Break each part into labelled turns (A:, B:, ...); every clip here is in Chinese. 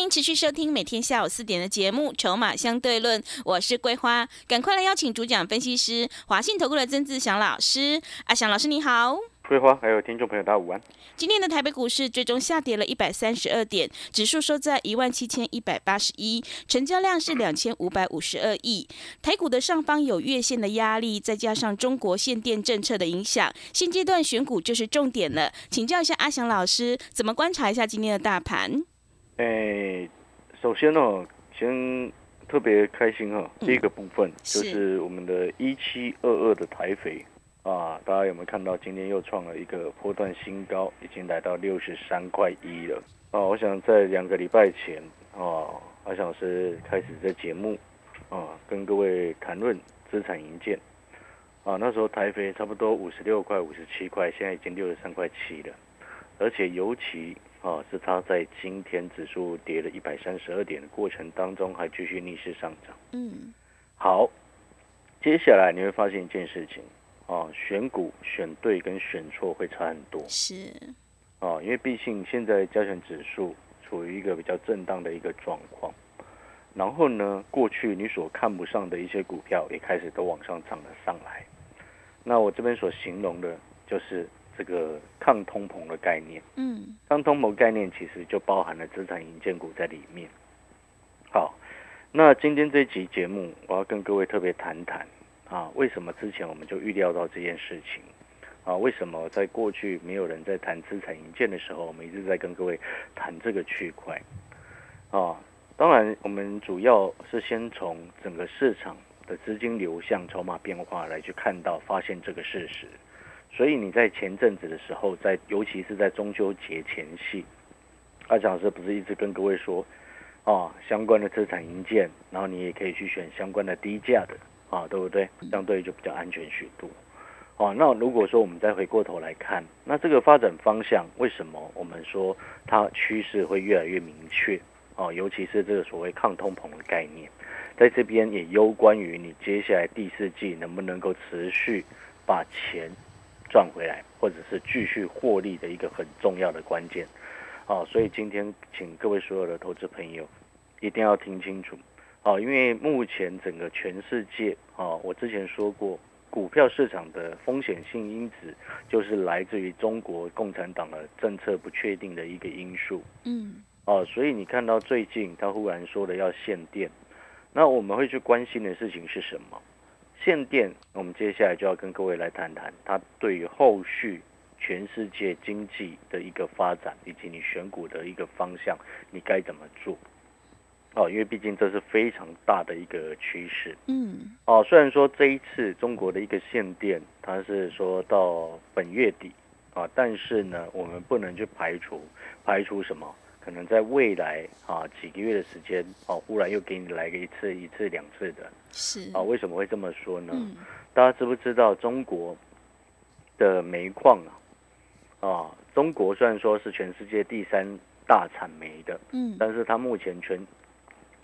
A: 欢迎持续收听每天下午四点的节目《筹码相对论》，我是桂花，赶快来邀请主讲分析师华信投顾的曾志祥老师。阿祥老师你好，
B: 桂花还有听众朋友大家午安。
A: 今天的台北股市最终下跌了一百三十二点，指数收在一万七千一百八十一，成交量是两千五百五十二亿。台股的上方有月线的压力，再加上中国限电政策的影响，现阶段选股就是重点了。请教一下阿祥老师，怎么观察一下今天的大盘？
B: 诶，首先哦，先特别开心哈，第一个部分就是我们的一七二二的台肥啊，大家有没有看到今天又创了一个波段新高，已经来到六十三块一了啊！我想在两个礼拜前啊，阿翔老师开始在节目啊，跟各位谈论资产营建啊，那时候台肥差不多五十六块、五十七块，现在已经六十三块七了，而且尤其。啊，是它在今天指数跌了一百三十二点的过程当中，还继续逆势上涨。嗯，好，接下来你会发现一件事情啊，选股选对跟选错会差很多。
A: 是，
B: 啊，因为毕竟现在加权指数处于一个比较震荡的一个状况，然后呢，过去你所看不上的一些股票也开始都往上涨了上来。那我这边所形容的就是。这个抗通膨的概念，嗯，抗通膨概念其实就包含了资产营建股在里面。好，那今天这集节目，我要跟各位特别谈谈啊，为什么之前我们就预料到这件事情啊？为什么在过去没有人在谈资产营建的时候，我们一直在跟各位谈这个区块啊？当然，我们主要是先从整个市场的资金流向、筹码变化来去看到、发现这个事实。所以你在前阵子的时候，在尤其是在中秋节前夕，阿强老师不是一直跟各位说，啊，相关的资产营建，然后你也可以去选相关的低价的，啊，对不对？相对就比较安全许多。哦，那如果说我们再回过头来看，那这个发展方向为什么我们说它趋势会越来越明确？哦，尤其是这个所谓抗通膨的概念，在这边也攸关于你接下来第四季能不能够持续把钱。赚回来，或者是继续获利的一个很重要的关键，哦，所以今天请各位所有的投资朋友一定要听清楚，啊，因为目前整个全世界，啊，我之前说过，股票市场的风险性因子就是来自于中国共产党的政策不确定的一个因素，嗯，哦，所以你看到最近他忽然说了要限电，那我们会去关心的事情是什么？限电，我们接下来就要跟各位来谈谈，它对于后续全世界经济的一个发展，以及你选股的一个方向，你该怎么做？哦，因为毕竟这是非常大的一个趋势。嗯。哦，虽然说这一次中国的一个限电，它是说到本月底啊，但是呢，我们不能去排除，排除什么？可能在未来啊几个月的时间哦，忽然又给你来个一次、一次、两次的，
A: 是
B: 啊？为什么会这么说呢？大家知不知道中国的煤矿啊？啊，中国虽然说是全世界第三大产煤的，嗯，但是它目前全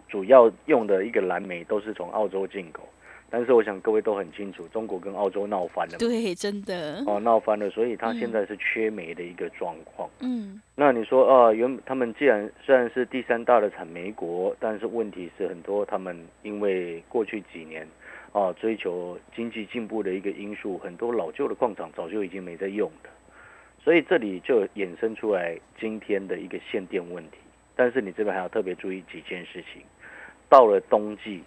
B: 主要用的一个蓝煤都是从澳洲进口。但是我想各位都很清楚，中国跟澳洲闹翻了，
A: 对，真的
B: 哦，闹翻了，所以它现在是缺煤的一个状况。嗯，那你说啊，原他们既然虽然是第三大的产煤国，但是问题是很多他们因为过去几年啊追求经济进步的一个因素，很多老旧的矿场早就已经没在用的，所以这里就衍生出来今天的一个限电问题。但是你这边还要特别注意几件事情，到了冬季。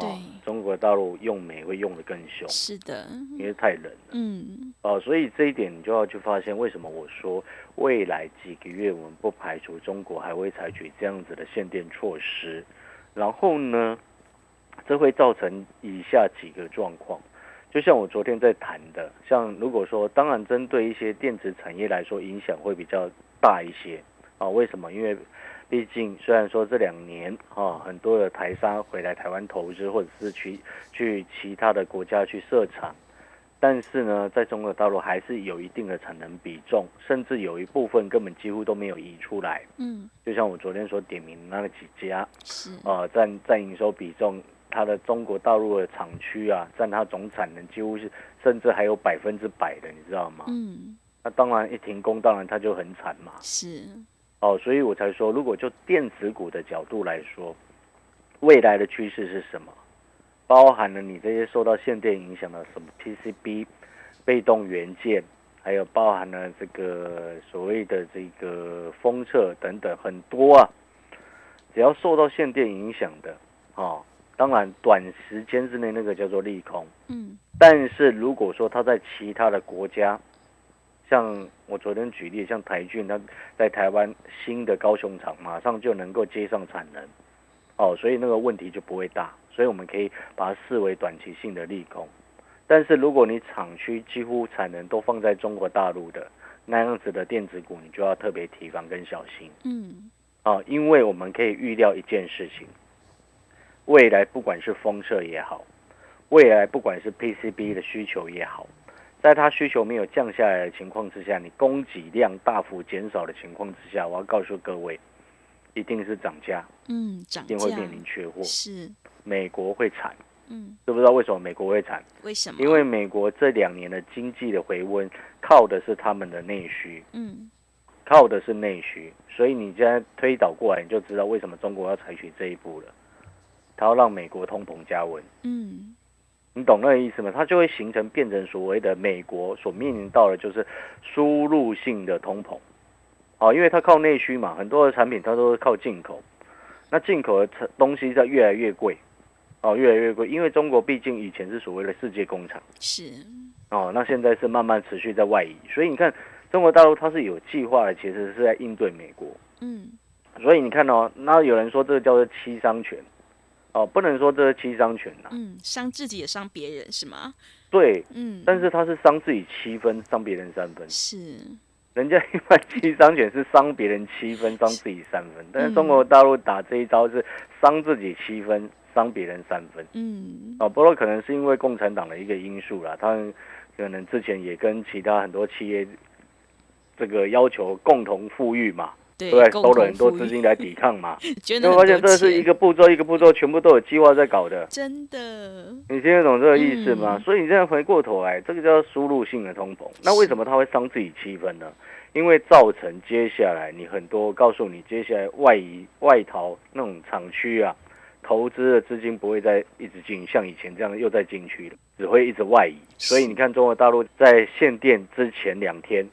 A: 对，
B: 中国大陆用煤会用的更凶，
A: 是的，
B: 因为太冷了。嗯，哦，所以这一点你就要去发现，为什么我说未来几个月我们不排除中国还会采取这样子的限电措施。然后呢，这会造成以下几个状况，就像我昨天在谈的，像如果说，当然针对一些电子产业来说，影响会比较大一些啊。为什么？因为毕竟虽然说这两年啊，很多的台商回来台湾投资，或者是去去其他的国家去设厂，但是呢，在中国大陆还是有一定的产能比重，甚至有一部分根本几乎都没有移出来。
A: 嗯，
B: 就像我昨天所点名那个几家，
A: 是，
B: 呃，占占营收比重，它的中国大陆的厂区啊，占它总产能几乎是甚至还有百分之百的，你知道吗？
A: 嗯，
B: 那当然一停工，当然它就很惨嘛。
A: 是，
B: 哦，所以我才说，如果就电子股的角度来说，未来的趋势是什么？包含了你这些受到限电影响的什么 PCB、被动元件，还有包含了这个所谓的这个封测等等很多啊。只要受到限电影响的，哦，当然短时间之内那个叫做利空。
A: 嗯，
B: 但是如果说它在其他的国家，像我昨天举例，像台骏，它在台湾新的高雄厂马上就能够接上产能，哦，所以那个问题就不会大，所以我们可以把它视为短期性的利空。但是如果你厂区几乎产能都放在中国大陆的那样子的电子股，你就要特别提防跟小心。
A: 嗯，
B: 啊，因为我们可以预料一件事情，未来不管是封测也好，未来不管是 PCB 的需求也好，在它需求没有降下来的情况之下，你供给量大幅减少的情况之下，我要告诉各位，一定是涨价，
A: 嗯，涨价。
B: 一定会面临缺货，
A: 是，
B: 美国会惨，
A: 嗯，
B: 知不知道为什么美国会惨？
A: 为什么？
B: 因为美国这两年的经济的回温，靠的是他们的内需，
A: 嗯，
B: 靠的是内需，所以你现在推导过来，你就知道为什么中国要采取这一步了。它要让美国通膨加温，
A: 嗯，
B: 你懂那个意思吗？它就会形成变成所谓的美国所面临到的就是输入性的通膨，哦，因为它靠内需嘛，很多的产品它都是靠进口，那进口的东西在越来越贵，哦，越来越贵，因为中国毕竟以前是所谓的世界工厂。
A: 是，
B: 哦，那现在是慢慢持续在外移，所以你看中国大陆它是有计划的，其实是在应对美国。
A: 嗯，
B: 所以你看哦，那有人说这个叫做七伤拳，哦，不能说这是七伤拳呐、
A: 嗯，伤自己也伤别人是吗？
B: 对，
A: 嗯，
B: 但是他是伤自己七分，伤别人三分。
A: 是，
B: 人家一般七伤拳是伤别人七分，伤自己三分，但是中国大陆打这一招是伤自己七分，伤别人三分。
A: 嗯，
B: 哦，不过可能是因为共产党的一个因素啦，他们可能之前也跟其他很多企业这个要求共同富裕嘛，
A: 对
B: 对不对？收了很多资金来抵抗嘛，就发现这是一
A: 个
B: 个步骤一个步骤，全部都有计划在搞的。
A: 真的，
B: 你听得懂这个意思吗？
A: 嗯
B: 所以你现在回过头来，这个叫输入性的通膨。那为什么它会伤自己气氛呢？因为造成接下来你很多，告诉你接下来外移外逃那种厂区啊，投资的资金不会再一直进，像以前这样又再进去了，只会一直外移。所以你看，中国大陆在限电之前两天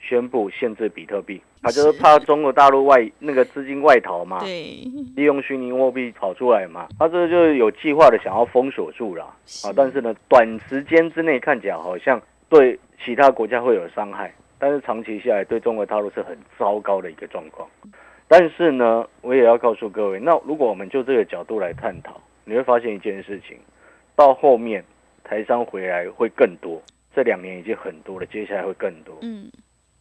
B: 宣布限制比特币，他就是
A: 是
B: 怕中国大陆外那个资金外逃嘛。
A: 对，
B: 利用虚拟货币跑出来嘛，他这个就是有计划的想要封锁住了啊，但是呢，短时间之内看起来好像对其他国家会有伤害，但是长期下来对中国大陆是很糟糕的一个状况。但是呢，我也要告诉各位，那如果我们就这个角度来探讨，你会发现一件事情，到后面台商回来会更多，这两年已经很多了，接下来会更多。
A: 嗯，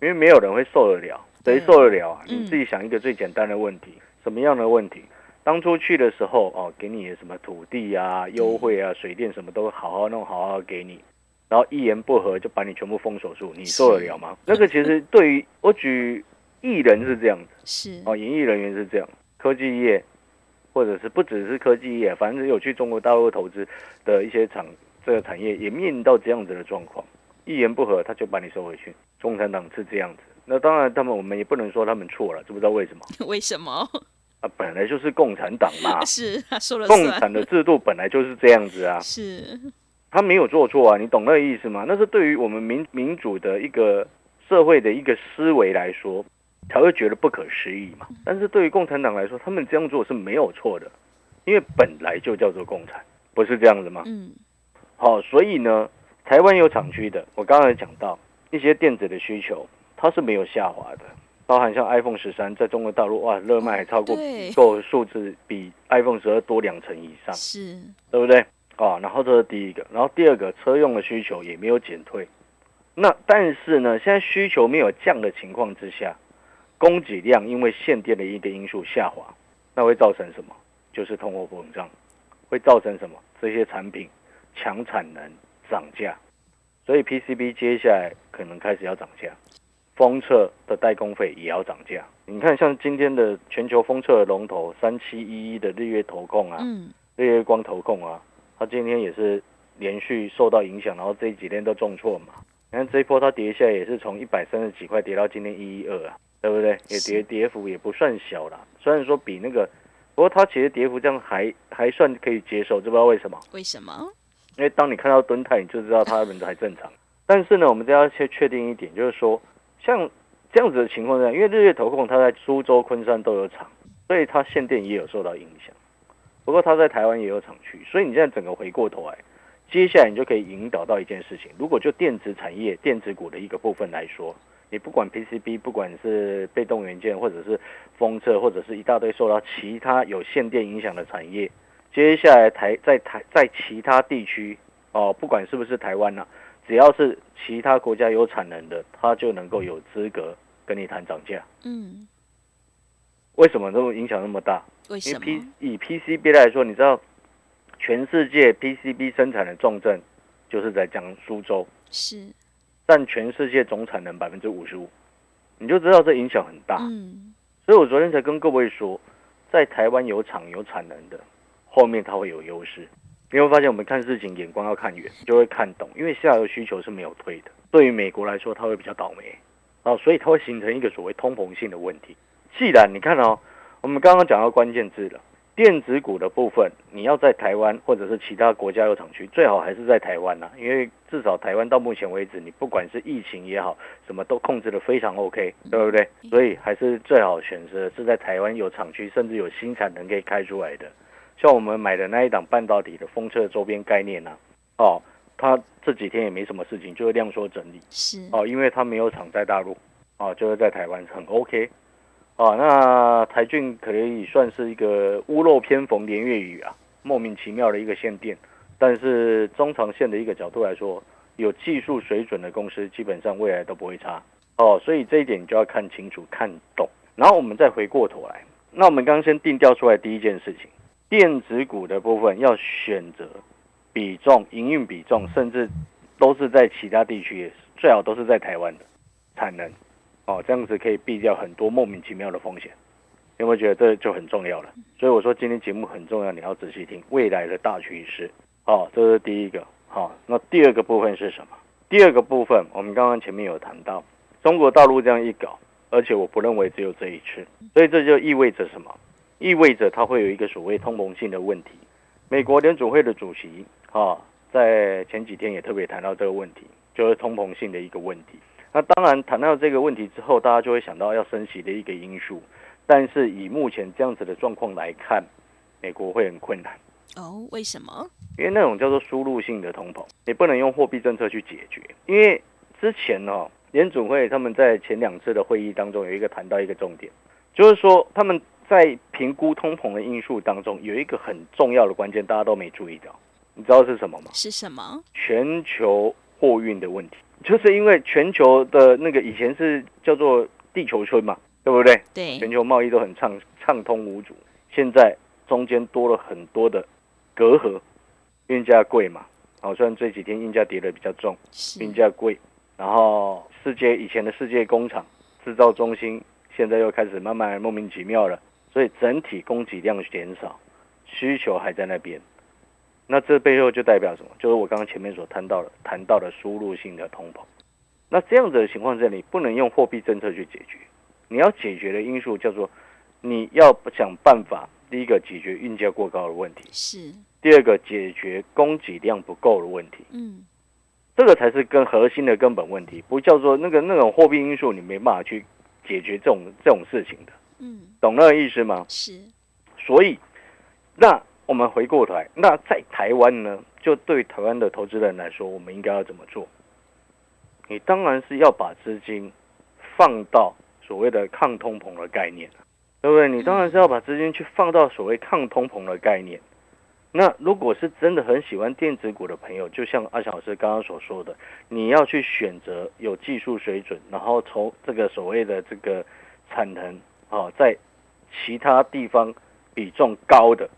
B: 因为没有人会受得了，谁受得了啊？
A: 嗯。
B: 你自己想一个最简单的问题，什么样的问题？当初去的时候，哦，给你什么土地啊、优惠啊、水电什么都好好弄，好好给你，然后一言不合就把你全部封锁住，你受得了吗？那个其实对于我举艺人是这样子，
A: 是，
B: 哦，演艺人员是这样，科技业或者是不只是科技业，反正有去中国大陆投资的一些厂这个产业也面临到这样子的状况，一言不合他就把你收回去。共产党是这样子，那当然他们我们也不能说他们错了，知不知道为什么？
A: 为什么？
B: 啊，本来就是共产党嘛，
A: 是他说了
B: 共，产的制度本来就是这样子啊，
A: 是，
B: 他没有做错啊，你懂那个意思吗？那是对于我们民民主的一个社会的一个思维来说，才会觉得不可思议嘛。但是对于共产党来说，他们这样做是没有错的，因为本来就叫做共产，不是这样子吗？
A: 嗯，
B: 好、所以呢，台湾有厂区的，我刚才讲到一些电子的需求，它是没有下滑的，包含像 iPhone 十三在中国大陆哇热卖还超过
A: 对
B: 购数字比 iPhone 十二多两成以上。
A: 是，
B: 对不对？啊，然后这是第一个，然后第二个车用的需求也没有减退。那但是呢，现在需求没有降的情况之下，供给量因为限电的一个因素下滑，那会造成什么？就是通货膨胀，会造成什么？这些产品强产能涨价，所以 PCB 接下来可能开始要涨价，封测的代工费也要涨价。你看，像今天的全球封测的龙头三七一一的日月投控啊，
A: 嗯，
B: 日月光投控啊，它今天也是连续受到影响，然后这几天都重挫嘛。你看这一波它跌下来也是从一百三十几块跌到今天一一二啊，对不对？也跌跌幅也不算小啦，虽然说比那个，不过它其实跌幅这样还还算可以接受，知不知道为什么？
A: 为什么？
B: 因为当你看到蹲泰，你就知道它们还正常。但是呢，我们都要去确定一点，就是说，像这样子的情况下，因为日月投控它在苏州、昆山都有厂，所以它限电也有受到影响。不过它在台湾也有厂区，所以你现在整个回过头来，接下来你就可以引导到一件事情：如果就电子产业、电子股的一个部分来说，你不管 PCB，不管是被动元件，或者是封测，或者是一大堆受到其他有限电影响的产业，接下来台在台在其他地区哦，不管是不是台湾呐、只要是其他国家有产能的，它就能够有资格跟你谈涨价。
A: 嗯，
B: 为什么这么影响那么大？因为 P？以 PCB 来说，你知道全世界 PCB 生产的重镇就是在江苏州，
A: 是，
B: 占全世界总产能百分之五十五，你就知道这影响很大。
A: 嗯，
B: 所以我昨天才跟各位说，在台湾有厂有产能的，后面它会有优势。你会发现，我们看事情眼光要看远，就会看懂，因为下游需求是没有退的。对于美国来说，它会比较倒霉哦，所以它会形成一个所谓通膨性的问题。既然你看哦，我们刚刚讲到关键字了，电子股的部分，你要在台湾或者是其他国家有厂区，最好还是在台湾呐、因为至少台湾到目前为止，你不管是疫情也好，什么都控制的非常 OK，对不对？所以还是最好选择是在台湾有厂区，甚至有新产能可以开出来的。像我们买的那一档半导体的封测周边概念呐、哦，它这几天也没什么事情，就是量缩整理。
A: 是，
B: 哦，因为它没有厂在大陆，哦，就是在台湾很 OK，哦，那台骏可以算是一个屋漏偏逢连月雨啊，莫名其妙的一个限电，但是中长线的一个角度来说，有技术水准的公司基本上未来都不会差，哦，所以这一点你就要看清楚、看懂，然后我们再回过头来，那我们刚刚先定调出来第一件事情，电子股的部分要选择比重、营运比重，甚至都是在其他地区，最好都是在台湾的产能，哦，这样子可以避掉很多莫名其妙的风险。有没有觉得这就很重要了？所以我说今天节目很重要，你要仔细听未来的大趋势。哦、这是第一个。好、那第二个部分是什么？第二个部分我们刚刚前面有谈到，中国大陆这样一搞，而且我不认为只有这一次，所以这就意味着什么？意味着它会有一个所谓通膨性的问题。美国联储会的主席啊，在前几天也特别谈到这个问题，就是通膨性的一个问题。那当然谈到这个问题之后，大家就会想到要升息的一个因素。但是以目前这样子的状况来看，美国会很困难，
A: 哦，为什么？
B: 因为那种叫做输入性的通膨，你不能用货币政策去解决。因为之前呢、哦，联储会他们在前两次的会议当中有一个谈到一个重点，就是说他们在评估通膨的因素当中有一个很重要的关键，大家都没注意到，你知道是什么吗？
A: 是什么？
B: 全球货运的问题，就是因为全球的那个以前是叫做地球村嘛，对不对？
A: 对，
B: 全球贸易都很畅畅通无阻，现在中间多了很多的隔阂，运价贵嘛，好、虽然这几天运价跌得比较重，运价贵，然后世界以前的世界工厂制造中心现在又开始慢慢莫名其妙了，所以整体供给量减少，需求还在那边。那这背后就代表什么？就是我刚刚前面所谈到的，谈到的输入性的通膨。那这样子的情况下，你不能用货币政策去解决，你要解决的因素叫做你要想办法，第一个解决运价过高的问题，
A: 是，
B: 第二个解决供给量不够的问题。
A: 嗯，
B: 这个才是更核心的根本问题，不叫做那个那种货币因素，你没办法去解决这种这种事情的，
A: 嗯，
B: 懂那个意思吗？
A: 是，
B: 所以，那我们回过头来，那在台湾呢，就对台湾的投资人来说，我们应该要怎么做？你当然是要把资金放到所谓的抗通膨的概念，对不对？你当然是要把资金去放到所谓抗通膨的概念。那如果是真的很喜欢电子股的朋友，就像阿翔老师刚刚所说的，你要去选择有技术水准，然后从这个所谓的这个产能啊，在其他地方比重高的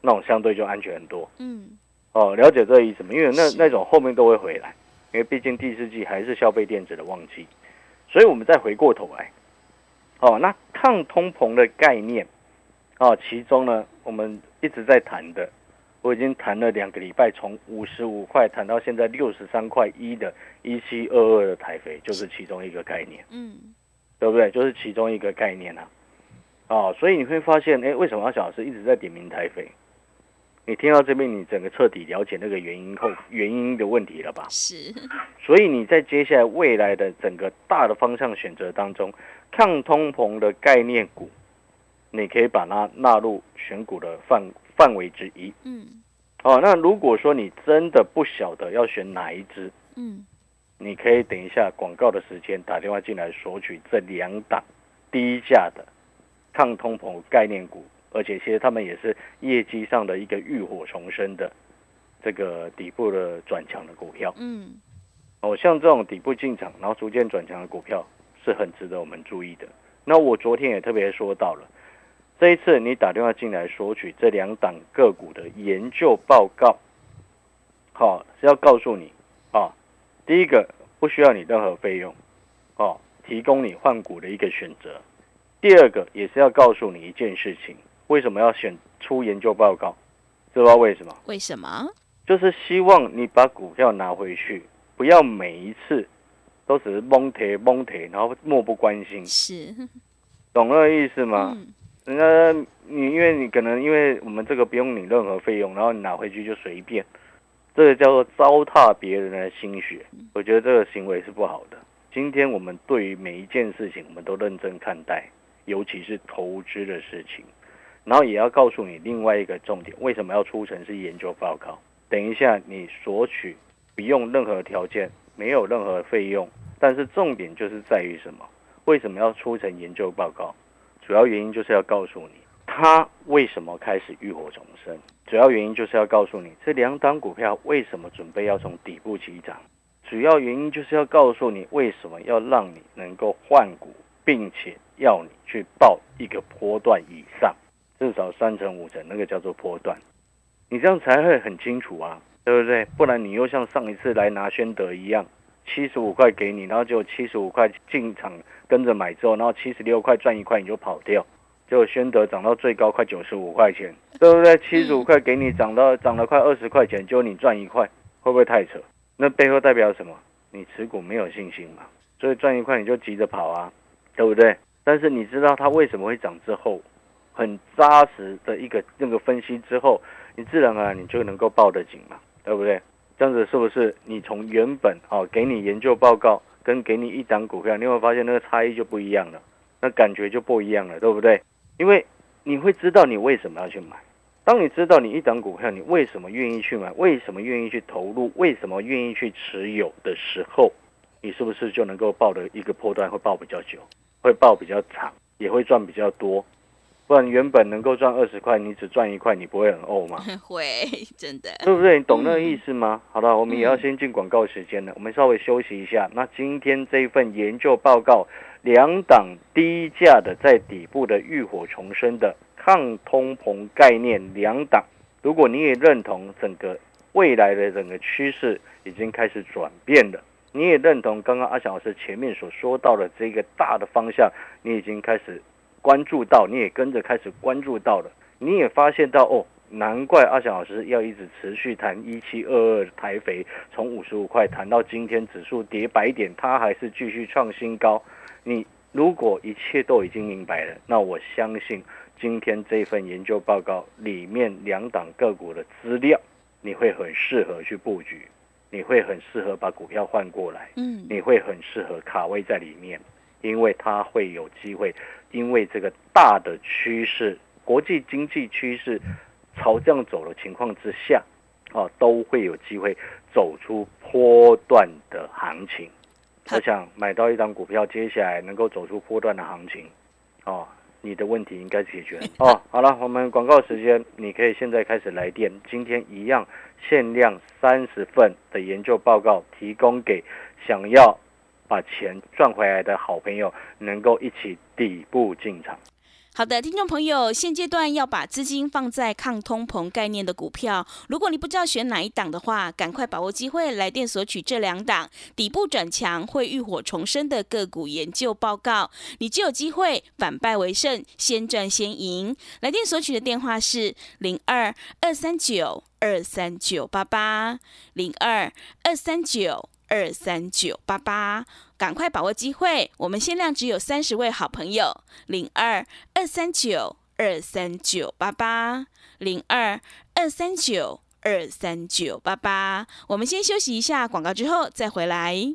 B: 那种，相对就安全很多。
A: 嗯，
B: 哦，了解这个意思吗？因为那那种后面都会回来，因为毕竟第四季还是消费电子的旺季，所以我们再回过头来，哦，那抗通膨的概念，哦，其中呢，我们一直在谈的，我已经谈了两个礼拜，从五十五块谈到现在六十三块一的一七二二的台肥，就是其中一个概念。
A: 嗯，
B: 对不对？就是其中一个概念啊。哦，所以你会发现，哎，为什么阿小老师一直在点名台肥？你听到这边，你整个彻底了解那个原因后，原因的问题了吧？
A: 是，
B: 所以你在接下来未来的整个大的方向选择当中，抗通膨的概念股，你可以把它纳入选股的范范围之一。
A: 嗯
B: 哦，那如果说你真的不晓得要选哪一支，
A: 嗯，
B: 你可以等一下广告的时间打电话进来索取这两档低价的抗通膨概念股，而且其实他们也是业绩上的一个浴火重生的这个底部的转强的股票。
A: 嗯，
B: 哦，像这种底部进场，然后逐渐转强的股票是很值得我们注意的。那我昨天也特别说到了，这一次你打电话进来索取这两档个股的研究报告，好、是要告诉你啊，第一个不需要你任何费用，哦，提供你换股的一个选择。第二个也是要告诉你一件事情，为什么要选出研究报告？知道为什么？
A: 为什么？
B: 就是希望你把股票拿回去，不要每一次都只是蒙贴蒙贴，然后漠不关心，
A: 是，
B: 懂那个意思吗？
A: 嗯
B: 人家你因为你可能因为我们这个不用你任何费用，然后你拿回去就随便，这个叫做糟蹋别人的心血，我觉得这个行为是不好的。今天我们对于每一件事情，我们都认真看待，尤其是投资的事情。然后也要告诉你另外一个重点，为什么要出城市研究报告？等一下你索取不用任何条件，没有任何费用，但是重点就是在于什么？为什么要出成研究报告？主要原因就是要告诉你，它为什么开始浴火重生。主要原因就是要告诉你，这两档股票为什么准备要从底部起涨。主要原因就是要告诉你，为什么要让你能够换股，并且要你去报一个波段以上，至少三成五成，那个叫做波段。你这样才会很清楚啊，对不对？不然你又像上一次来拿宣德一样，七十五块给你，然后就七十五块进场跟着买之后，然后七十六块赚一块你就跑掉，结果宣德涨到最高快九十五块钱，对不对？七十五块给你涨到涨了快二十块钱，结果你赚一块，会不会太扯？那背后代表什么？你持股没有信心嘛？所以赚一块你就急着跑啊，对不对？但是你知道它为什么会涨之后，很扎实的一个那个分析之后，你自然而然你就能够报得紧嘛，对不对？这样子是不是你从原本哦给你研究报告跟给你一档股票，你会发现那个差异就不一样了，那感觉就不一样了，对不对？因为你会知道你为什么要去买。当你知道你一档股票你为什么愿意去买，为什么愿意去投入，为什么愿意去持有的时候，你是不是就能够报的一个波段会报比较久，会报比较长，也会赚比较多？不然原本能够赚二十块，你只赚一块，你不会很怄吗？
A: 会真的，
B: 对不对？你懂那个意思吗？好了，我们也要先进广告时间了，我们稍微休息一下。那今天这一份研究报告，两档低价的在底部的浴火重生的抗通膨概念两档，如果你也认同整个未来的整个趋势已经开始转变了，你也认同刚刚阿翔老师前面所说到的这个大的方向，你已经开始关注到，你也跟着开始关注到了，你也发现到哦，难怪阿翔老师要一直持续谈一七二二台肥，从五十五块谈到今天指数跌百点，它还是继续创新高。你如果一切都已经明白了，那我相信今天这份研究报告里面两档个股的资料，你会很适合去布局，你会很适合把股票换过来。
A: 嗯
B: 你会很适合卡位在里面，因为它会有机会，因为这个大的趋势，国际经济趋势朝这样走的情况之下，啊，都会有机会走出波段的行情。我想买到一张股票，接下来能够走出波段的行情，哦，你的问题应该解决了 哦。好了，我们广告时间，你可以现在开始来电。今天一样限量三十份的研究报告，提供给想要把钱赚回来的好朋友，能够一起底部进场。
A: 好的，听众朋友，现阶段要把资金放在抗通膨概念的股票。如果你不知道选哪一档的话，赶快把握机会来电索取这两档底部转强会浴火重生的个股研究报告，你就有机会反败为胜，先赚先赢。来电索取的电话是零二二三九二三九八八零二二三九二三九八八。赶快把握机会，我们限量只有三十位好朋友，零二二三九二三九八八，零二二三九二三九八八。我们先休息一下广告，之后再回来。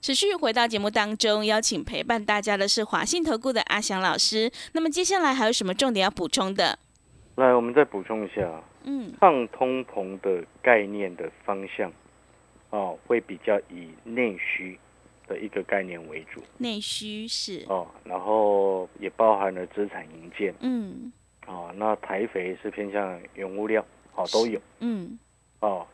A: 持续回到节目当中，邀请陪伴大家的是华信投顾的阿翔老师。那么接下来还有什么重点要补充的？
B: 来，我们再补充一下。嗯，抗通膨的概念的方向，哦，会比较以内需的一个概念为主。
A: 内需是
B: 哦，然后也包含了资产营建。嗯，哦，那台肥是偏向原物料，哦，都有。嗯，哦，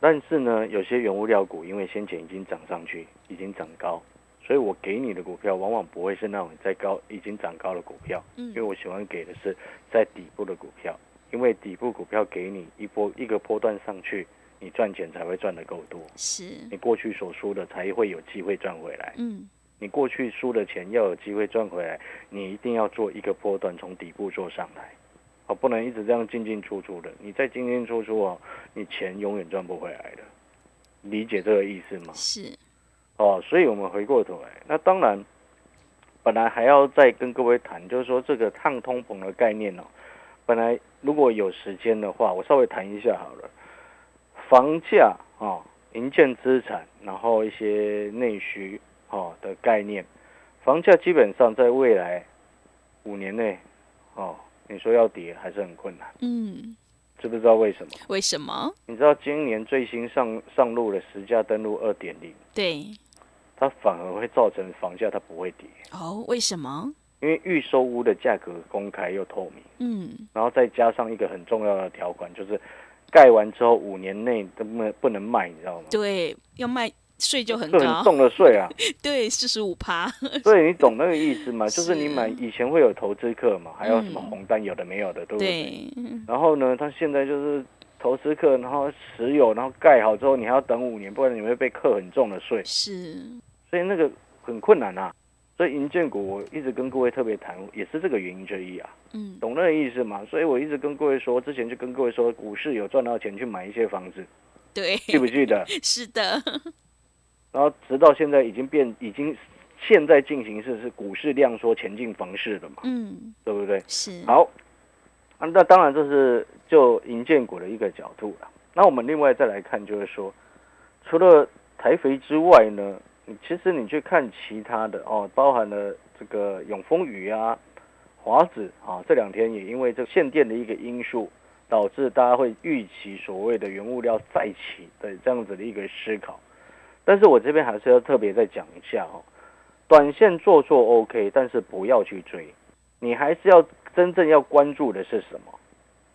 B: 但是呢，有些原物料股因为先前已经涨上去，已经涨高，所以我给你的股票往往不会是那种在高已经涨高的股票。嗯，因为我喜欢给的是在底部的股票。因为底部股票给你一波一个波段上去，你赚钱才会赚得够多。
A: 是，
B: 你过去所输的才会有机会赚回来。嗯，你过去输的钱要有机会赚回来，你一定要做一个波段从底部做上来，哦，不能一直这样进进出出的。你再进进出出哦，你钱永远赚不回来的。理解这个意思吗？
A: 是。
B: 哦，所以我们回过头来，那当然，本来还要再跟各位谈，就是说这个抗通膨的概念哦。本来如果有时间的话，我稍微谈一下好了。房价啊，营建资产，然后一些内需哦的概念，房价基本上在未来五年内哦，你说要跌还是很困难。嗯，知不知道为什么？
A: 为什么？
B: 你知道今年最新上上路的十价登录二点零，
A: 对，
B: 它反而会造成房价它不会跌。
A: 哦，为什么？
B: 因为预售屋的价格公开又透明，嗯，然后再加上一个很重要的条款，就是盖完之后五年内都不不能卖，你知道吗？
A: 对，要卖税就很高，
B: 很重的税啊。
A: 对，四十五趴。
B: 对，你懂那个意思吗？就是你买以前会有投资客嘛，还有什么红单，有的没有的，对不对？然后呢，他现在就是投资客，然后持有，然后盖好之后，你还要等五年，不然你会被课很重的税。
A: 是，
B: 所以那个很困难啊。所以银建股我一直跟各位特别谈，也是这个原因之一啊。嗯，懂那个意思吗？所以我一直跟各位说，之前就跟各位说，股市有赚到钱去买一些房子，
A: 对，
B: 记不记得？
A: 是的。
B: 然后直到现在已经变，已经现在进行式是股市量缩前进房市了嘛？嗯，对不对？
A: 是。
B: 好，啊，那当然这是就银建股的一个角度了。那我们另外再来看，就是说，除了台肥之外呢？其实你去看其他的哦，包含了这个永丰宇啊、华子啊，这两天也因为这限电的一个因素，导致大家会预期所谓的原物料再起的这样子的一个思考。但是我这边还是要特别再讲一下哦，短线做做 OK，但是不要去追，你还是要真正要关注的是什么？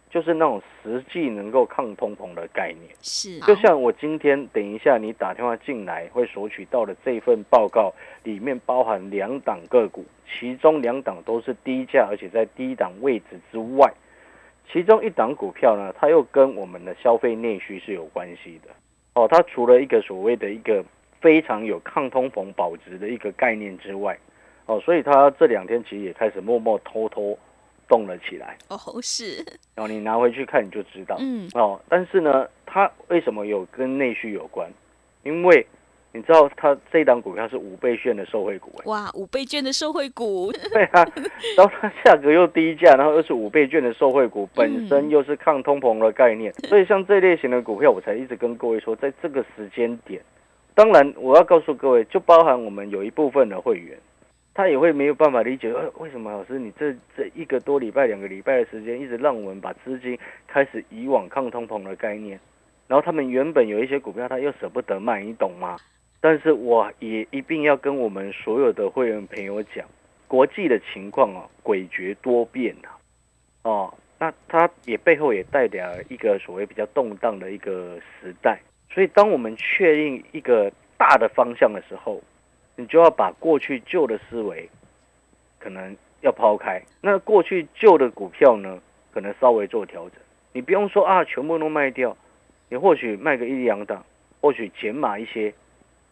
B: 就是那种实际能够抗通膨的概念，
A: 是
B: 就像我今天等一下你打电话进来会索取到的这份报告，里面包含两档个股，其中两档都是低价，而且在低档位置之外，其中一档股票呢，它又跟我们的消费内需是有关系的。哦，它除了一个所谓的一个非常有抗通膨保值的一个概念之外，哦，所以它这两天其实也开始默默偷偷。动了起来
A: 哦，是，
B: 然后你拿回去看你就知道，嗯，哦，但是呢，它为什么有跟内需有关？因为你知道它这档股票是五倍券的受惠股，
A: 哇，五倍券的受惠股，
B: 对啊，然后它价格又低价，然后又是五倍券的受惠股，本身又是抗通膨的概念，所以像这类型的股票，我才一直跟各位说，在这个时间点，当然我要告诉各位，就包含我们有一部分的会员。他也会没有办法理解，呃，为什么老师你这这一个多礼拜、两个礼拜的时间，一直让我们把资金开始以往抗通膨的概念，然后他们原本有一些股票，他又舍不得卖，你懂吗？但是我也一定要跟我们所有的会员朋友讲，国际的情况啊，诡谲多变啊，哦，那它也背后也代表一个所谓比较动荡的一个时代，所以当我们确定一个大的方向的时候，你就要把过去旧的思维可能要抛开，那过去旧的股票呢，可能稍微做调整，你不用说啊，全部都卖掉，你或许卖个一两档，或许减码一些。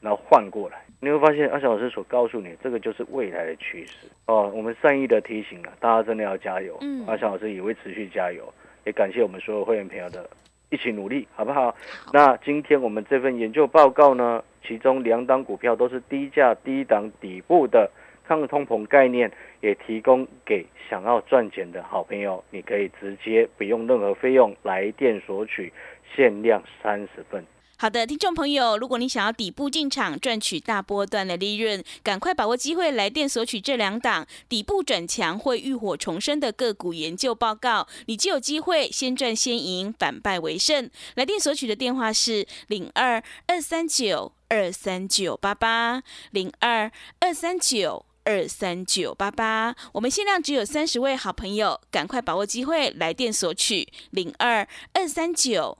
B: 然后换过来，你会发现阿翔老师所告诉你，这个就是未来的趋势哦。我们善意的提醒了大家，真的要加油。嗯，阿翔老师也会持续加油，也感谢我们所有会员朋友的一起努力，好不好？那今天我们这份研究报告呢，其中两档股票都是低价低档底部的抗通膨概念，也提供给想要赚钱的好朋友，你可以直接不用任何费用来电索取，限量三十份。
A: 好的，听众朋友，如果你想要底部进场赚取大波段的利润，赶快把握机会来电索取这两档底部转强会浴火重生的个股研究报告，你就有机会先赚先赢，反败为胜。来电索取的电话是零二二三九二三九八八零二二三九二三九八八。我们限量只有三十位好朋友，赶快把握机会来电索取零二二三九。